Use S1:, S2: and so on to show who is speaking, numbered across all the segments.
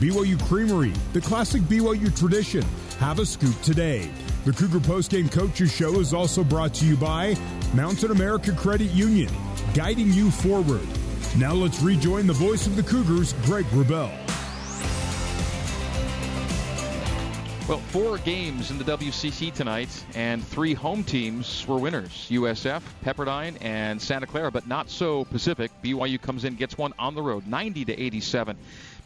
S1: BYU Creamery, the classic BYU tradition. Have a scoop today. The Cougar Postgame Coaches Show is also brought to you by Mountain America Credit Union, guiding you forward. Now let's rejoin the voice of the Cougars, Greg Wrubell.
S2: Well, four games in the WCC tonight, and three home teams were winners USF, Pepperdine, and Santa Clara, but not so Pacific. BYU comes in, gets one on the road, 90 to 87.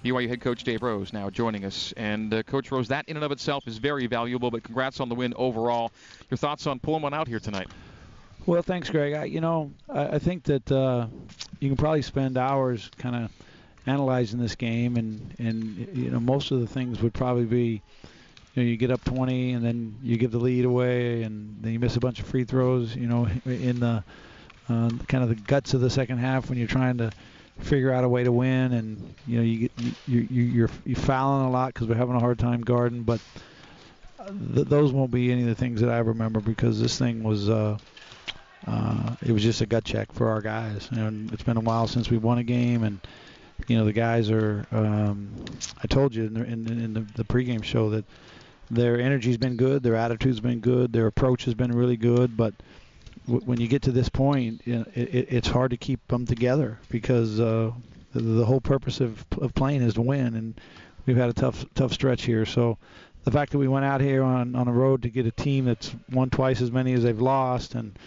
S2: BYU head coach Dave Rose now joining us. And uh, Coach Rose, that in and of itself is very valuable, but congrats on the win overall. Your thoughts on pulling one out here tonight?
S3: Well, thanks, Greg. I, you know, I, I think that uh, you can probably spend hours kind of analyzing this game, and and you know most of the things would probably be you know, you get up 20 and then you give the lead away and then you miss a bunch of free throws, you know, in the uh, kind of the guts of the second half when you're trying to figure out a way to win and you know you get you, you you're you're fouling a lot because we're having a hard time guarding, but uh, th- those won't be any of the things that I remember because this thing was uh, uh, it was just a gut check for our guys and it's been a while since we won a game and you know the guys are um, I told you in the, in, in the, the pregame show that their energy's been good, their attitude's been good, their approach has been really good, but when you get to this point, you know, it, it, it's hard to keep them together because uh, the, the whole purpose of, of playing is to win, and we've had a tough tough stretch here. So the fact that we went out here on on a road to get a team that's won twice as many as they've lost, and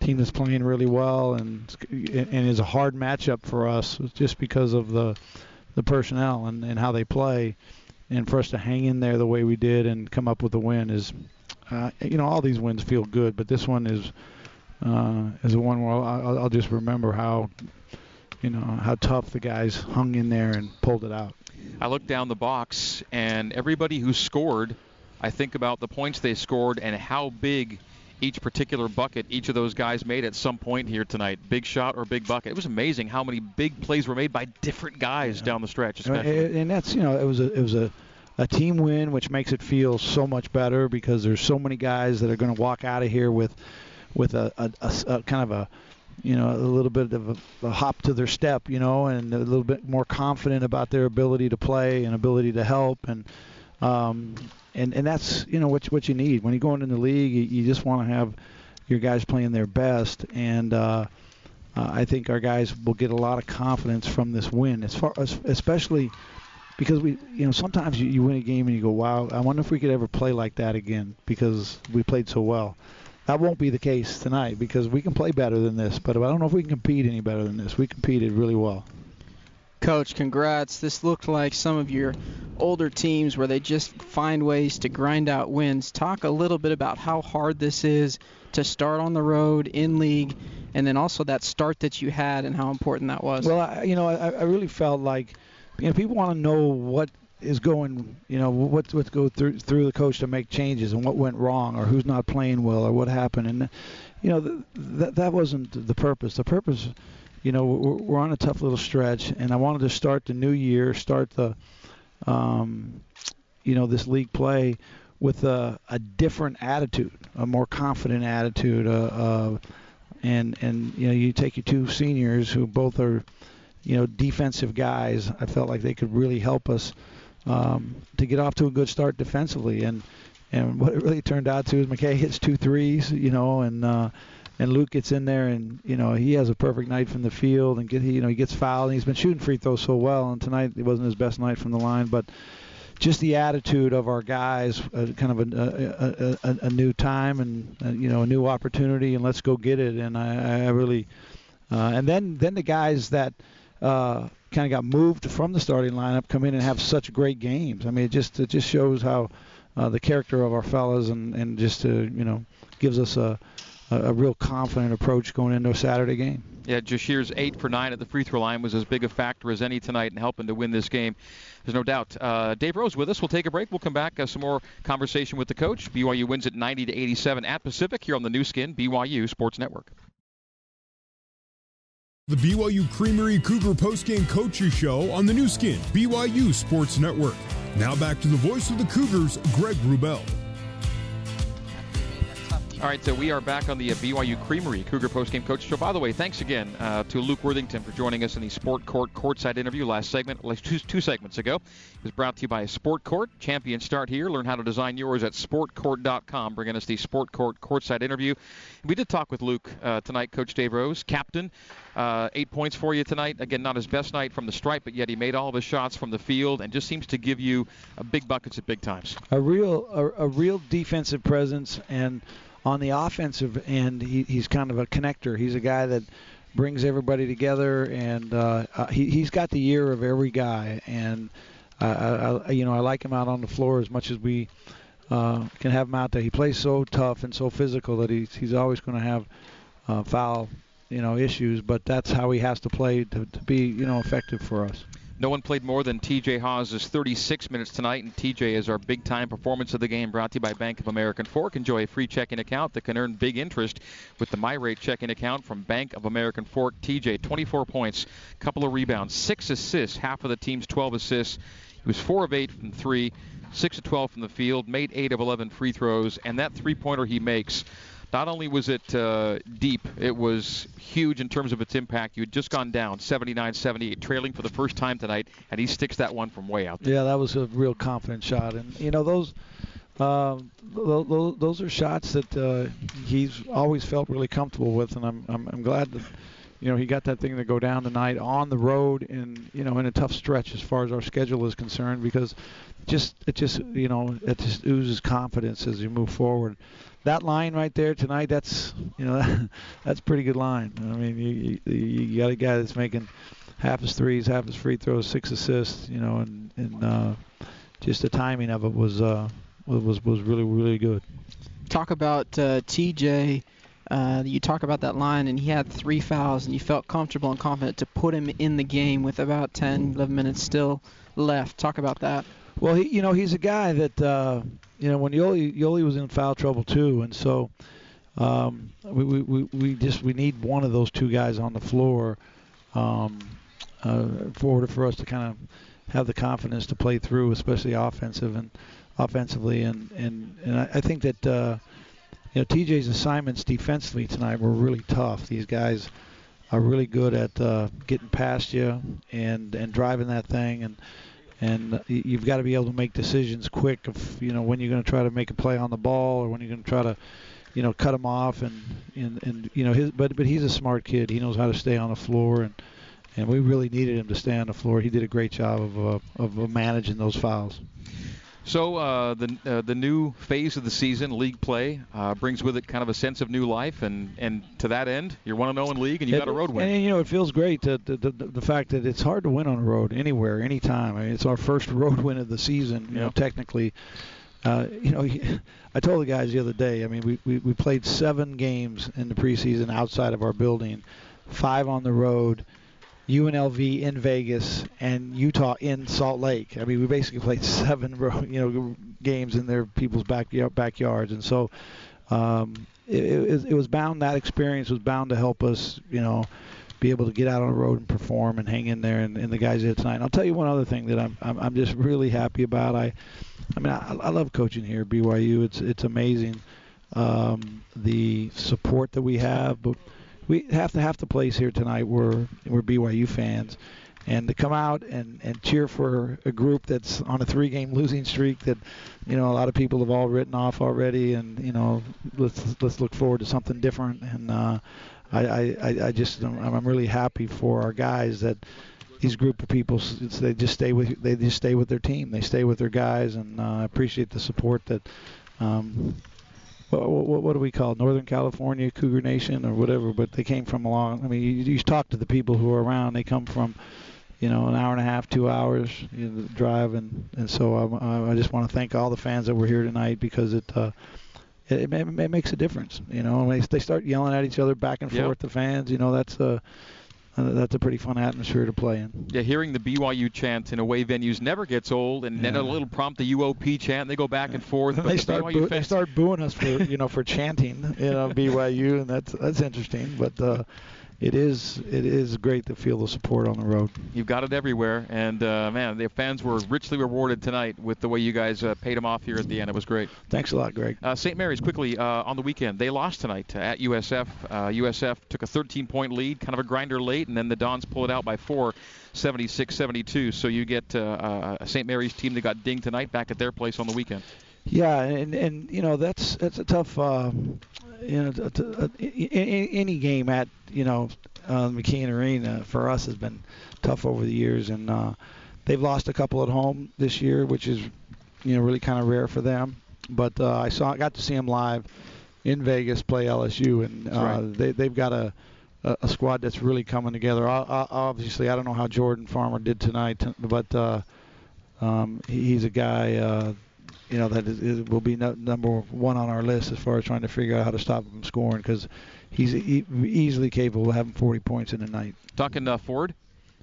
S3: a team that's playing really well, and and is a hard matchup for us just because of the the personnel and, and how they play and for us to hang in there the way we did and come up with a win is, uh, you know, all these wins feel good, but this one is uh, is the one where I'll, I'll just remember how, you know, how tough the guys hung in there and pulled it out.
S2: I look down the box, and everybody who scored, I think about the points they scored and how big each particular bucket each of those guys made at some point here tonight. Big shot or big bucket. It was amazing how many big plays were made by different guys yeah. down the stretch. Especially.
S3: And that's you know it was a it was a a team win, which makes it feel so much better because there's so many guys that are going to walk out of here with with a, a, a, a kind of a you know a little bit of a, a, hop to their step, you know, and a little bit more confident about their ability to play and ability to help and um, and and that's you know what what you need when you go into the league. You, you just want to have your guys playing their best, and uh, uh, I think our guys will get a lot of confidence from this win. As far as especially because we you know sometimes you, you win a game and you go wow I wonder if we could ever play like that again because we played so well. That won't be the case tonight because we can play better than this, but I don't know if we can compete any better than this. We competed really well.
S4: Coach, congrats. This looked like some of your older teams where they just find ways to grind out wins. Talk a little bit about how hard this is to start on the road in league, and then also that start that you had and how important that was.
S3: Well, I, you know, I, I really felt like, you know, people want to know what is going, you know, what's what's go through through the coach to make changes and what went wrong or who's not playing well or what happened, and you know, th- that that wasn't the purpose. The purpose you know, we're, on a tough little stretch, and I wanted to start the new year, start the, um, you know, this league play with a, a different attitude, a more confident attitude, uh, uh, and and you know, you take your two seniors who both are, you know, defensive guys. I felt like they could really help us um, to get off to a good start defensively, and and what it really turned out to is McKay hits two threes, you know, and uh, and Luke gets in there and you know he has a perfect night from the field and get he you know he gets fouled. And he's been shooting free throws so well and tonight it wasn't his best night from the line. But just the attitude of our guys uh, kind of a, a, a, a new time and uh, you know a new opportunity and let's go get it. And I, I really uh, and then then the guys that uh, kind of got moved from the starting lineup come in and have such great games I mean it just it just shows how uh, the character of our fellas and and just uh, you know gives us a a, real confident approach going into a Saturday game.
S2: Yeah, Jahshire's eight for nine at the free throw line was as big a factor as any tonight in helping to win this game. There's no doubt. Uh, Dave Rose with us. We'll take a break. We'll come back. Uh, some more conversation with the coach. BYU wins at 90 to 87 at Pacific here on the Nu Skin BYU Sports Network.
S1: The BYU Creamery Cougar postgame coaches show on the Nu Skin BYU Sports Network. Now back to the voice of the Cougars, Greg Wrubell.
S2: All right, so we are back on the uh, BYU Creamery Cougar Postgame Coach Show. By the way, thanks again uh, to Luke Worthington for joining us in the Sport Court courtside interview last segment, two, two segments ago. It was brought to you by Sport Court. Champion start here. Learn how to design yours at sportcourt.com. Bringing us the Sport Court courtside interview. We did talk with Luke uh, tonight, Coach Dave Rose, captain. Uh, eight points for you tonight. Again, not his best night from the stripe, but yet he made all of his shots from the field and just seems to give you big buckets at big times.
S3: A real, a, a real defensive presence and on the offensive end, he, he's kind of a connector. He's a guy that brings everybody together, and uh, uh, he, he's got the ear of every guy. And I, I, you know, I like him out on the floor as much as we uh, can have him out there. He plays so tough and so physical that he's he's always going to have uh, foul, you know, issues. But that's how he has to play to, to be, you know, effective for us.
S2: No one played more than TJ Haws' 36 minutes tonight, and TJ is our big time performance of the game brought to you by Bank of American Fork. Enjoy a free checking account that can earn big interest with the MyRate checking account from Bank of American Fork. TJ, 24 points, couple of rebounds, six assists, half of the team's 12 assists. He was 4 of 8 from 3, 6 of 12 from the field, made 8 of 11 free throws, and that three pointer he makes not only was it uh, deep, it was huge in terms of its impact. You had just gone down 79-78, trailing for the first time tonight, and he sticks that one from way out there.
S3: Yeah, that was a real confident shot, and you know those. Uh, those, those are shots that uh, he's always felt really comfortable with, and I'm, I'm I'm glad that you know he got that thing to go down tonight on the road and you know in a tough stretch as far as our schedule is concerned because just it just you know it just oozes confidence as you move forward that line right there tonight, that's you know that's pretty good line. I mean, you, you, you got a guy that's making half his threes, half his free throws, six assists, you know, and and uh, just the timing of it was uh, was was really really good.
S4: Talk about uh, TJ. Uh, you talk about that line, and he had three fouls, and you felt comfortable and confident to put him in the game with about 10, 11 minutes still left. Talk about that.
S3: Well, he, you know, he's a guy that, uh, you know, when Yoeli, Yoeli was in foul trouble too, and so um, we, we, we just we need one of those two guys on the floor um, uh, for order for us to kind of have the confidence to play through, especially offensive and offensively, and and and I, I think that uh, you know TJ's assignments defensively tonight were really tough. These guys are really good at uh, getting past you and and driving that thing. And and you've got to be able to make decisions quick of you know when you're going to try to make a play on the ball or when you're going to try to you know cut him off. And and and you know his but but he's a smart kid. He knows how to stay on the floor. And and we really needed him to stay on the floor. He did a great job of uh, of managing those fouls
S2: so uh, the uh, the new phase of the season, league play, uh, brings with it kind of a sense of new life, and, and to that end, you're one 0 in league, and you got a road win.
S3: And you know it feels great to, the, the, the fact that it's hard to win on the road anywhere, anytime. I mean, it's our first road win of the season. You know, technically. Uh, you know, I told the guys the other day. I mean, we, we we played seven games in the preseason outside of our building, five on the road UNLV in Vegas and Utah in Salt Lake. I mean, we basically played seven, you know, games in their people's backyard, backyards, and so um, it, it, it was bound. That experience was bound to help us, you know, be able to get out on the road and perform and hang in there. And, and the guys did tonight. And I'll tell you one other thing that I'm I'm, I'm just really happy about. I, I mean, I, I love coaching here at BYU. It's it's amazing um, the support that we have, but we have to have the place here tonight. We're we're BYU fans, and to come out and and cheer for a group that's on a three-game losing streak that you know a lot of people have all written off already, and you know let's let's look forward to something different. And uh, I, I I just I'm really happy for our guys that these group of people they just stay with they just stay with their team they stay with their guys and uh, appreciate the support that um, what, what, what do we call it? Northern California Cougar Nation or whatever, but they came from along. I mean, you, you talk to the people who are around. They come from, you know, an hour and a half, two hours you know, drive, and and so I, I just want to thank all the fans that were here tonight because it. Uh, it, it, it makes a difference, you know. When they, they start yelling at each other back and forth, yep. the fans, you know, that's uh, uh, that's a pretty fun atmosphere to play in.
S2: Yeah, hearing the BYU chant in away venues never gets old, and yeah. then a little prompt the UOP chant. and They go back and forth.
S3: they start boo- they start booing us for you know for chanting you know BYU, and that's that's interesting. But uh, it is it is great to feel the support on the road.
S2: You've got it everywhere, and uh, man, the fans were richly rewarded tonight with the way you guys uh, paid them off here at the end. It was great.
S3: Thanks a lot, Greg.
S2: Uh, St. Mary's quickly uh, on the weekend. They lost tonight at USF. USF uh, took a 13-point lead, kind of a grinder late, and then the Dons pull it out by four, 76-72. So you get uh, a St. Mary's team that got dinged tonight back at their place on the weekend.
S3: Yeah, and and you know that's that's a tough you know, to, to, uh, any game at you know uh, McKeon Arena for us has been tough over the years, and uh, they've lost a couple at home this year, which is you know really kind of rare for them. But uh, I saw, I got to see them live in Vegas play LSU, and uh, right. they they've got a a squad that's really coming together. Obviously, I don't know how Jordan Farmer did tonight, but uh, um, he's a guy uh, you know that is, will be no, number one on our list as far as trying to figure out how to stop him from scoring because he's e- easily capable of having 40 points in a night.
S2: Talking uh, Ford.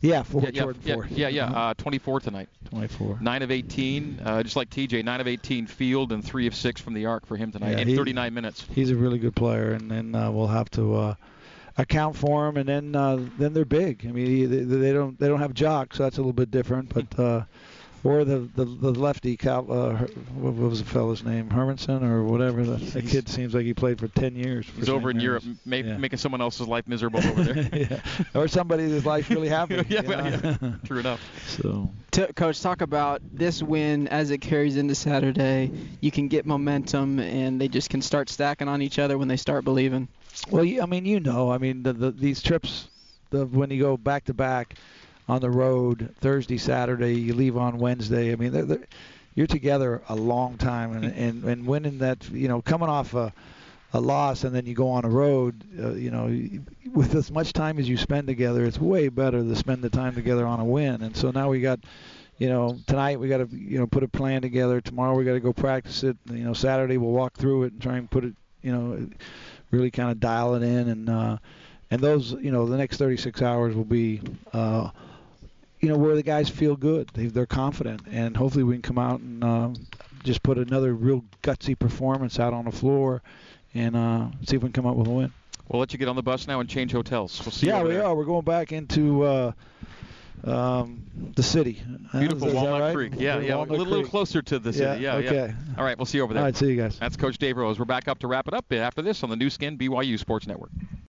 S3: Yeah, Ford,
S2: yeah,
S3: yeah,
S2: Ford. Yeah, yeah, uh, 24 tonight.
S3: 24.
S2: 9 of 18, uh, just like TJ, 9 of 18 field and 3 of 6 from the arc for him tonight yeah, in he, 39 minutes.
S3: He's a really good player, and then uh, we'll have to uh, account for him. And then uh, then they're big. I mean, they, they don't they don't have jocks, so that's a little bit different. But uh, or the the, the lefty Cal, uh, what was the fellow's name? Hermanson or whatever the, the kid seems like he played for 10 years
S2: he's over in
S3: Europe
S2: ma- yeah. making someone else's life miserable over there.
S3: Yeah. or somebody's life really happy
S2: yeah, well, yeah, true enough.
S3: So.
S4: T- coach talk about this win as it carries into Saturday. You can get momentum and they just can start stacking on each other when they start believing.
S3: Well I mean you know I mean the, the, these trips the, when you go back to back on the road Thursday, Saturday. You leave on Wednesday. I mean, they're, they're, you're together a long time, and, and and winning that, you know, coming off a a loss and then you go on a road, uh, you know, with as much time as you spend together, it's way better to spend the time together on a win. And so now we got, you know, tonight we got to, you know, put a plan together. Tomorrow we got to go practice it. You know, Saturday we'll walk through it and try and put it, you know, really kind of dial it in. And uh, and those, you know, the next 36 hours will be. Uh, you know where the guys feel good. They, they're confident, and hopefully we can come out and uh, just put another real gutsy performance out on the floor, and uh, see if we can come up with a win.
S2: We'll let you get on the bus now and change hotels. We'll see.
S3: Yeah, we
S2: there.
S3: are. We're going back into. Uh, um, the city.
S2: Beautiful
S3: is,
S2: Walnut
S3: right?
S2: Creek. Yeah, yeah, a little, little, closer to the city. Yeah,
S3: yeah. Okay.
S2: Yeah. All right, we'll see you over there.
S3: All right, see you guys.
S2: That's Coach Dave Rose. We're back up to wrap it up after this on the Nu Skin BYU Sports Network.